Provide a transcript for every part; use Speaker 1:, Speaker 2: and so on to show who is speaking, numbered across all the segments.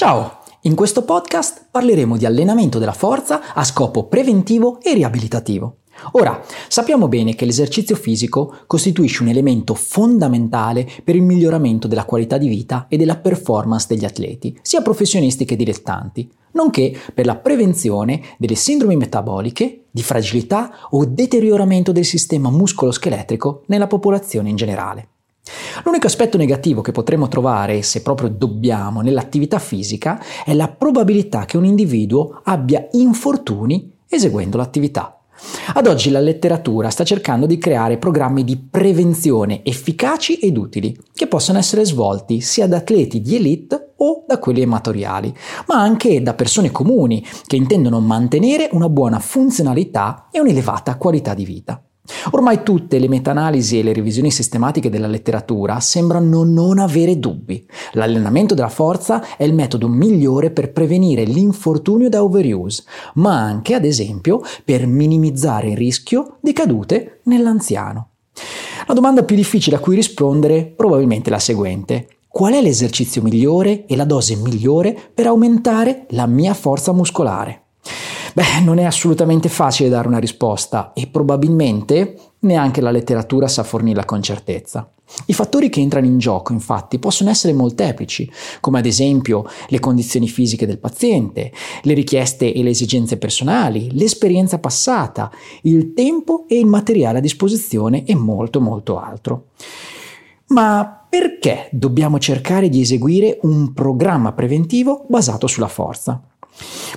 Speaker 1: Ciao! In questo podcast parleremo di allenamento della forza a scopo preventivo e riabilitativo. Ora, sappiamo bene che l'esercizio fisico costituisce un elemento fondamentale per il miglioramento della qualità di vita e della performance degli atleti, sia professionisti che dilettanti, nonché per la prevenzione delle sindromi metaboliche, di fragilità o deterioramento del sistema muscolo-scheletrico nella popolazione in generale. L'unico aspetto negativo che potremmo trovare, se proprio dobbiamo, nell'attività fisica è la probabilità che un individuo abbia infortuni eseguendo l'attività. Ad oggi la letteratura sta cercando di creare programmi di prevenzione efficaci ed utili, che possano essere svolti sia da atleti di elite o da quelli amatoriali, ma anche da persone comuni che intendono mantenere una buona funzionalità e un'elevata qualità di vita. Ormai tutte le meta-analisi e le revisioni sistematiche della letteratura sembrano non avere dubbi. L'allenamento della forza è il metodo migliore per prevenire l'infortunio da overuse, ma anche, ad esempio, per minimizzare il rischio di cadute nell'anziano. La domanda più difficile a cui rispondere probabilmente è la seguente. Qual è l'esercizio migliore e la dose migliore per aumentare la mia forza muscolare? Beh, non è assolutamente facile dare una risposta e probabilmente neanche la letteratura sa fornirla con certezza. I fattori che entrano in gioco, infatti, possono essere molteplici, come ad esempio le condizioni fisiche del paziente, le richieste e le esigenze personali, l'esperienza passata, il tempo e il materiale a disposizione e molto molto altro. Ma perché dobbiamo cercare di eseguire un programma preventivo basato sulla forza?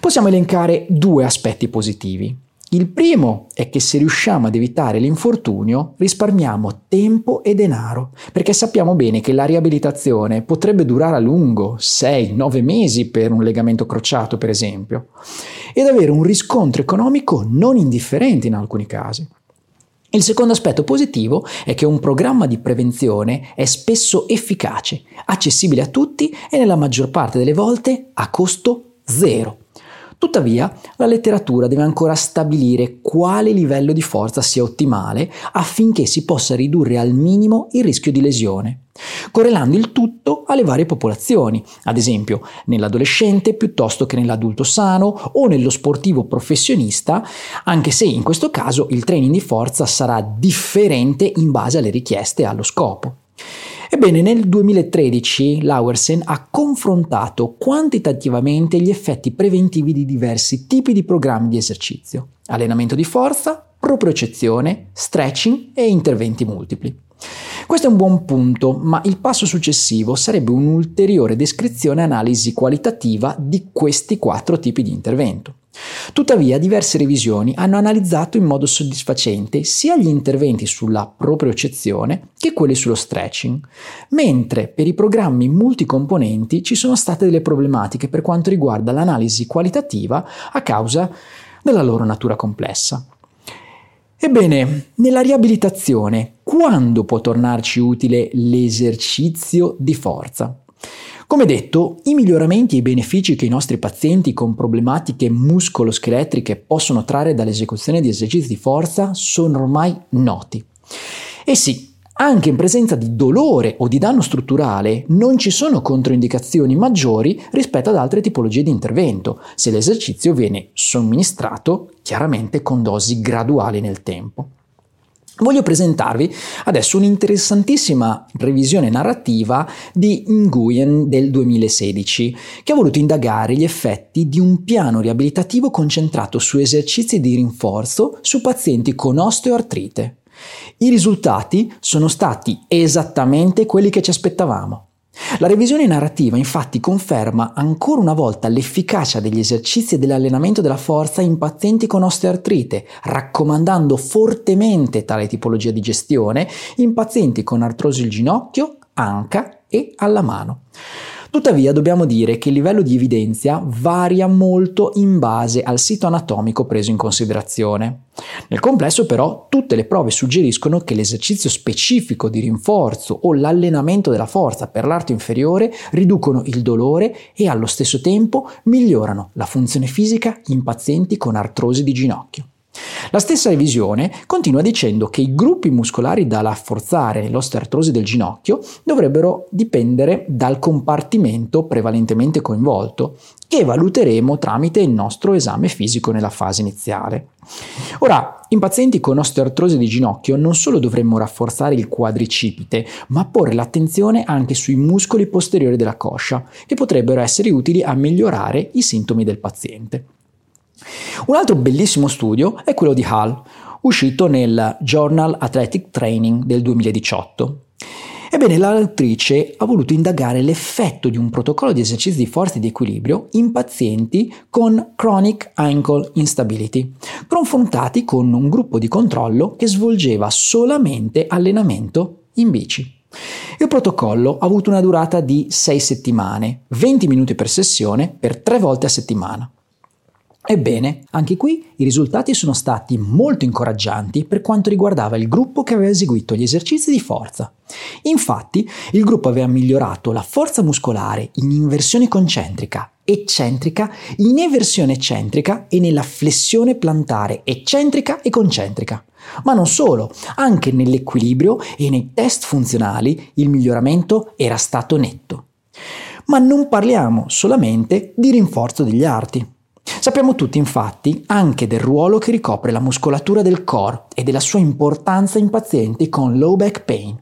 Speaker 1: Possiamo elencare due aspetti positivi. Il primo è che se riusciamo ad evitare l'infortunio risparmiamo tempo e denaro, perché sappiamo bene che la riabilitazione potrebbe durare a lungo, 6-9 mesi per un legamento crociato per esempio, ed avere un riscontro economico non indifferente in alcuni casi. Il secondo aspetto positivo è che un programma di prevenzione è spesso efficace, accessibile a tutti e nella maggior parte delle volte a costo zero. Tuttavia, la letteratura deve ancora stabilire quale livello di forza sia ottimale affinché si possa ridurre al minimo il rischio di lesione, correlando il tutto alle varie popolazioni, ad esempio nell'adolescente piuttosto che nell'adulto sano o nello sportivo professionista, anche se in questo caso il training di forza sarà differente in base alle richieste e allo scopo. Ebbene, nel 2013 Lauersen ha confrontato quantitativamente gli effetti preventivi di diversi tipi di programmi di esercizio, allenamento di forza, propriocezione, stretching e interventi multipli. Questo è un buon punto, ma il passo successivo sarebbe un'ulteriore descrizione e analisi qualitativa di questi quattro tipi di intervento. Tuttavia, diverse revisioni hanno analizzato in modo soddisfacente sia gli interventi sulla propriocezione che quelli sullo stretching, mentre per i programmi multicomponenti ci sono state delle problematiche per quanto riguarda l'analisi qualitativa a causa della loro natura complessa. Ebbene, nella riabilitazione, quando può tornarci utile l'esercizio di forza? Come detto, i miglioramenti e i benefici che i nostri pazienti con problematiche muscoloscheletriche possono trarre dall'esecuzione di esercizi di forza sono ormai noti. E sì, anche in presenza di dolore o di danno strutturale non ci sono controindicazioni maggiori rispetto ad altre tipologie di intervento, se l'esercizio viene somministrato chiaramente con dosi graduali nel tempo. Voglio presentarvi adesso un'interessantissima revisione narrativa di Nguyen del 2016, che ha voluto indagare gli effetti di un piano riabilitativo concentrato su esercizi di rinforzo su pazienti con osteoartrite. I risultati sono stati esattamente quelli che ci aspettavamo. La revisione narrativa infatti conferma ancora una volta l'efficacia degli esercizi e dell'allenamento della forza in pazienti con osteoartrite, raccomandando fortemente tale tipologia di gestione in pazienti con artrosi al ginocchio, anca e alla mano. Tuttavia dobbiamo dire che il livello di evidenza varia molto in base al sito anatomico preso in considerazione. Nel complesso però tutte le prove suggeriscono che l'esercizio specifico di rinforzo o l'allenamento della forza per l'arto inferiore riducono il dolore e allo stesso tempo migliorano la funzione fisica in pazienti con artrosi di ginocchio. La stessa revisione continua dicendo che i gruppi muscolari da rafforzare nell'osteoartrosi del ginocchio dovrebbero dipendere dal compartimento prevalentemente coinvolto, che valuteremo tramite il nostro esame fisico nella fase iniziale. Ora, in pazienti con osteoartrosi di ginocchio non solo dovremmo rafforzare il quadricipite, ma porre l'attenzione anche sui muscoli posteriori della coscia, che potrebbero essere utili a migliorare i sintomi del paziente. Un altro bellissimo studio è quello di Hall, uscito nel Journal Athletic Training del 2018. Ebbene, l'autrice ha voluto indagare l'effetto di un protocollo di esercizi di forza e di equilibrio in pazienti con chronic ankle instability, confrontati con un gruppo di controllo che svolgeva solamente allenamento in bici. Il protocollo ha avuto una durata di 6 settimane, 20 minuti per sessione per 3 volte a settimana. Ebbene, anche qui i risultati sono stati molto incoraggianti per quanto riguardava il gruppo che aveva eseguito gli esercizi di forza. Infatti, il gruppo aveva migliorato la forza muscolare in inversione concentrica, eccentrica, in eversione eccentrica e nella flessione plantare eccentrica e concentrica. Ma non solo, anche nell'equilibrio e nei test funzionali il miglioramento era stato netto. Ma non parliamo solamente di rinforzo degli arti. Sappiamo tutti infatti anche del ruolo che ricopre la muscolatura del core e della sua importanza in pazienti con low back pain.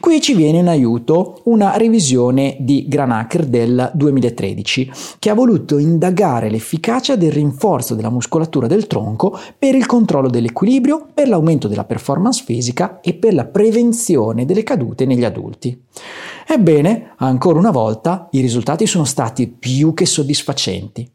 Speaker 1: Qui ci viene in aiuto una revisione di Granacher del 2013 che ha voluto indagare l'efficacia del rinforzo della muscolatura del tronco per il controllo dell'equilibrio, per l'aumento della performance fisica e per la prevenzione delle cadute negli adulti. Ebbene, ancora una volta i risultati sono stati più che soddisfacenti.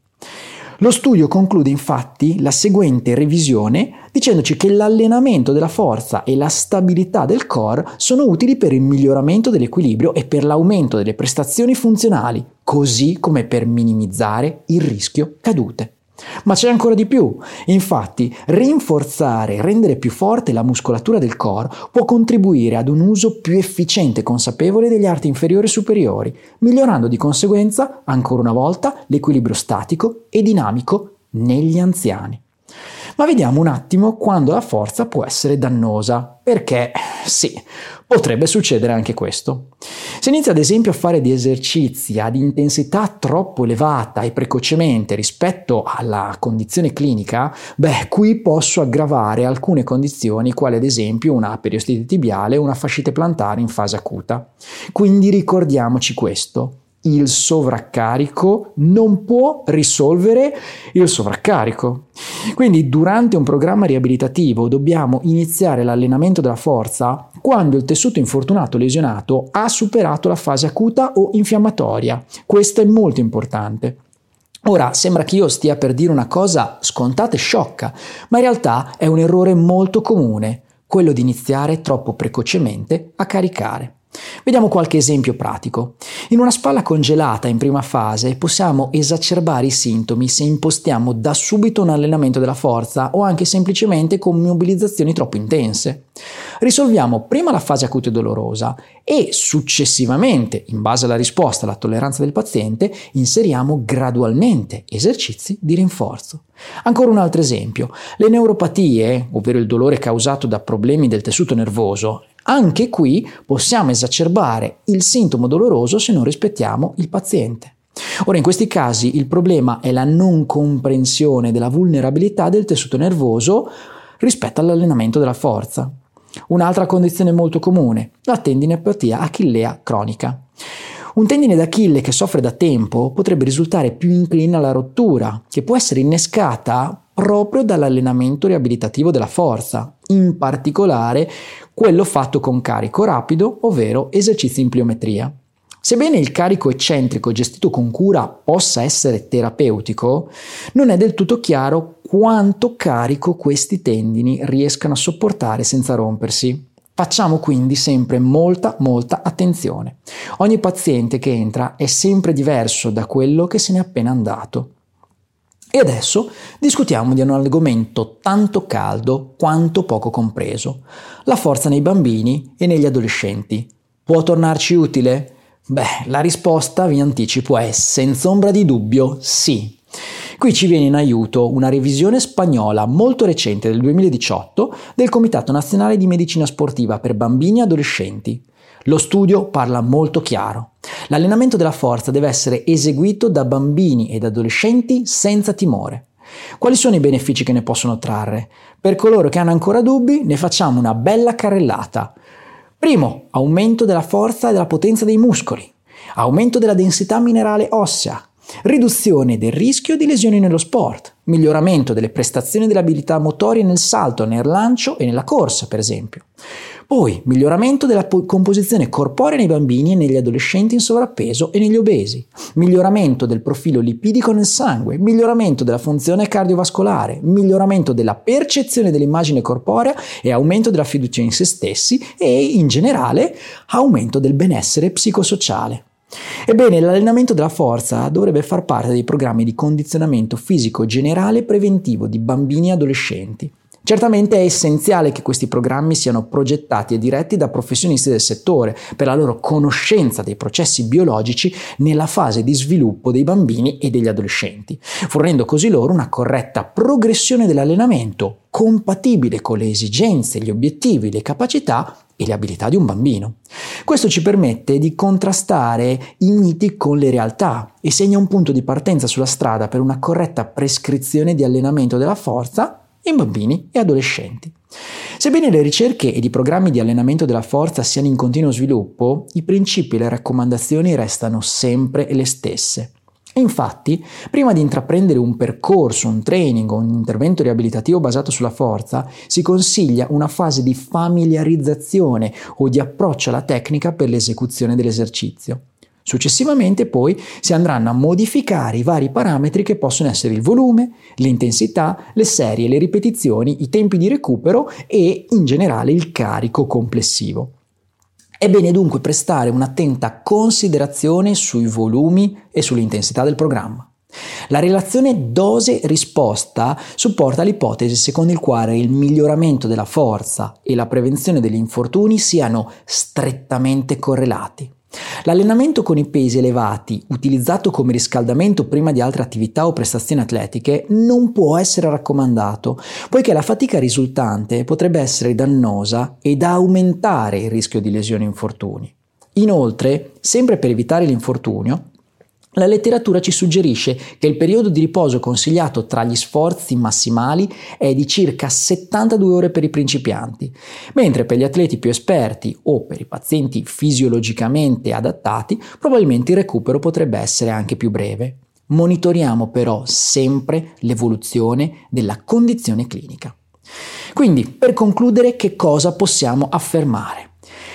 Speaker 1: Lo studio conclude infatti la seguente revisione dicendoci che l'allenamento della forza e la stabilità del core sono utili per il miglioramento dell'equilibrio e per l'aumento delle prestazioni funzionali, così come per minimizzare il rischio cadute. Ma c'è ancora di più. Infatti, rinforzare e rendere più forte la muscolatura del core può contribuire ad un uso più efficiente e consapevole degli arti inferiori e superiori, migliorando di conseguenza, ancora una volta, l'equilibrio statico e dinamico negli anziani. Ma vediamo un attimo quando la forza può essere dannosa, perché sì, potrebbe succedere anche questo. Se inizia ad esempio a fare di esercizi ad intensità troppo elevata e precocemente rispetto alla condizione clinica, beh, qui posso aggravare alcune condizioni, quali ad esempio una periostite tibiale o una fascite plantare in fase acuta. Quindi ricordiamoci questo il sovraccarico non può risolvere il sovraccarico. Quindi durante un programma riabilitativo dobbiamo iniziare l'allenamento della forza quando il tessuto infortunato lesionato ha superato la fase acuta o infiammatoria. Questo è molto importante. Ora, sembra che io stia per dire una cosa scontata e sciocca, ma in realtà è un errore molto comune, quello di iniziare troppo precocemente a caricare. Vediamo qualche esempio pratico. In una spalla congelata in prima fase possiamo esacerbare i sintomi se impostiamo da subito un allenamento della forza o anche semplicemente con mobilizzazioni troppo intense. Risolviamo prima la fase acuta e dolorosa e successivamente, in base alla risposta alla tolleranza del paziente, inseriamo gradualmente esercizi di rinforzo. Ancora un altro esempio, le neuropatie, ovvero il dolore causato da problemi del tessuto nervoso, anche qui possiamo esacerbare il sintomo doloroso se non rispettiamo il paziente. Ora, in questi casi il problema è la non comprensione della vulnerabilità del tessuto nervoso rispetto all'allenamento della forza. Un'altra condizione molto comune, la tendinopatia achillea cronica. Un tendine d'Achille che soffre da tempo potrebbe risultare più incline alla rottura, che può essere innescata proprio dall'allenamento riabilitativo della forza, in particolare quello fatto con carico rapido, ovvero esercizi in pliometria. Sebbene il carico eccentrico gestito con cura possa essere terapeutico, non è del tutto chiaro quanto carico questi tendini riescano a sopportare senza rompersi. Facciamo quindi sempre molta, molta attenzione. Ogni paziente che entra è sempre diverso da quello che se n'è appena andato. E adesso discutiamo di un argomento tanto caldo quanto poco compreso, la forza nei bambini e negli adolescenti. Può tornarci utile? Beh, la risposta, vi anticipo, è senza ombra di dubbio sì. Qui ci viene in aiuto una revisione spagnola molto recente del 2018 del Comitato Nazionale di Medicina Sportiva per bambini e adolescenti. Lo studio parla molto chiaro. L'allenamento della forza deve essere eseguito da bambini ed adolescenti senza timore. Quali sono i benefici che ne possono trarre? Per coloro che hanno ancora dubbi, ne facciamo una bella carrellata. Primo, aumento della forza e della potenza dei muscoli, aumento della densità minerale ossea, riduzione del rischio di lesioni nello sport, miglioramento delle prestazioni delle abilità motorie nel salto, nel lancio e nella corsa, per esempio. Poi, miglioramento della po- composizione corporea nei bambini e negli adolescenti in sovrappeso e negli obesi. Miglioramento del profilo lipidico nel sangue. Miglioramento della funzione cardiovascolare. Miglioramento della percezione dell'immagine corporea e aumento della fiducia in se stessi e, in generale, aumento del benessere psicosociale. Ebbene, l'allenamento della forza dovrebbe far parte dei programmi di condizionamento fisico generale preventivo di bambini e adolescenti. Certamente è essenziale che questi programmi siano progettati e diretti da professionisti del settore per la loro conoscenza dei processi biologici nella fase di sviluppo dei bambini e degli adolescenti, fornendo così loro una corretta progressione dell'allenamento compatibile con le esigenze, gli obiettivi, le capacità e le abilità di un bambino. Questo ci permette di contrastare i miti con le realtà e segna un punto di partenza sulla strada per una corretta prescrizione di allenamento della forza in bambini e adolescenti. Sebbene le ricerche ed i programmi di allenamento della forza siano in continuo sviluppo, i principi e le raccomandazioni restano sempre le stesse. Infatti, prima di intraprendere un percorso, un training o un intervento riabilitativo basato sulla forza, si consiglia una fase di familiarizzazione o di approccio alla tecnica per l'esecuzione dell'esercizio. Successivamente poi si andranno a modificare i vari parametri che possono essere il volume, l'intensità, le serie, le ripetizioni, i tempi di recupero e in generale il carico complessivo. È bene dunque prestare un'attenta considerazione sui volumi e sull'intensità del programma. La relazione dose-risposta supporta l'ipotesi secondo il quale il miglioramento della forza e la prevenzione degli infortuni siano strettamente correlati. L'allenamento con i pesi elevati, utilizzato come riscaldamento prima di altre attività o prestazioni atletiche, non può essere raccomandato, poiché la fatica risultante potrebbe essere dannosa ed aumentare il rischio di lesioni e infortuni. Inoltre, sempre per evitare l'infortunio, la letteratura ci suggerisce che il periodo di riposo consigliato tra gli sforzi massimali è di circa 72 ore per i principianti, mentre per gli atleti più esperti o per i pazienti fisiologicamente adattati probabilmente il recupero potrebbe essere anche più breve. Monitoriamo però sempre l'evoluzione della condizione clinica. Quindi, per concludere, che cosa possiamo affermare?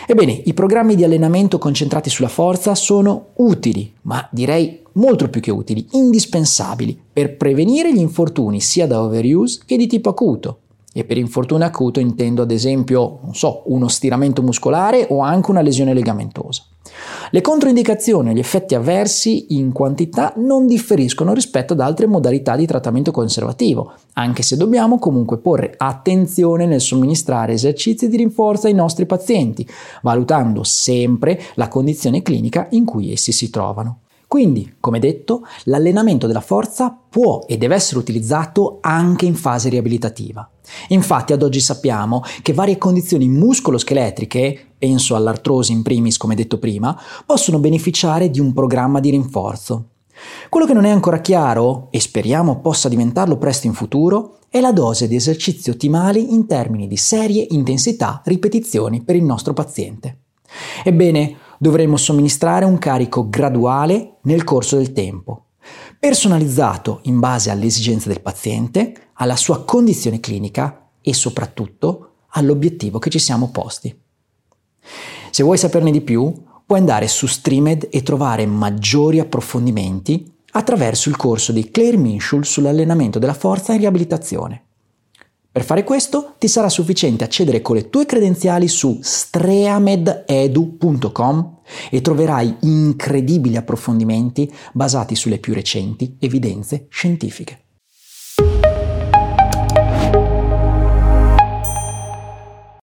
Speaker 1: Ebbene, i programmi di allenamento concentrati sulla forza sono utili, ma direi molto più che utili, indispensabili per prevenire gli infortuni sia da overuse che di tipo acuto. E per infortunio acuto intendo ad esempio, non so, uno stiramento muscolare o anche una lesione legamentosa. Le controindicazioni e gli effetti avversi in quantità non differiscono rispetto ad altre modalità di trattamento conservativo, anche se dobbiamo comunque porre attenzione nel somministrare esercizi di rinforzo ai nostri pazienti, valutando sempre la condizione clinica in cui essi si trovano. Quindi, come detto, l'allenamento della forza può e deve essere utilizzato anche in fase riabilitativa. Infatti ad oggi sappiamo che varie condizioni muscoloscheletriche, penso all'artrosi in primis come detto prima, possono beneficiare di un programma di rinforzo. Quello che non è ancora chiaro, e speriamo possa diventarlo presto in futuro, è la dose di esercizi ottimali in termini di serie, intensità, ripetizioni per il nostro paziente. Ebbene, dovremo somministrare un carico graduale nel corso del tempo, personalizzato in base alle esigenze del paziente, alla sua condizione clinica e soprattutto all'obiettivo che ci siamo posti. Se vuoi saperne di più, puoi andare su Streamed e trovare maggiori approfondimenti attraverso il corso di Claire Minshul sull'allenamento della forza in riabilitazione. Per fare questo ti sarà sufficiente accedere con le tue credenziali su streamededu.com e troverai incredibili approfondimenti basati sulle più recenti evidenze scientifiche.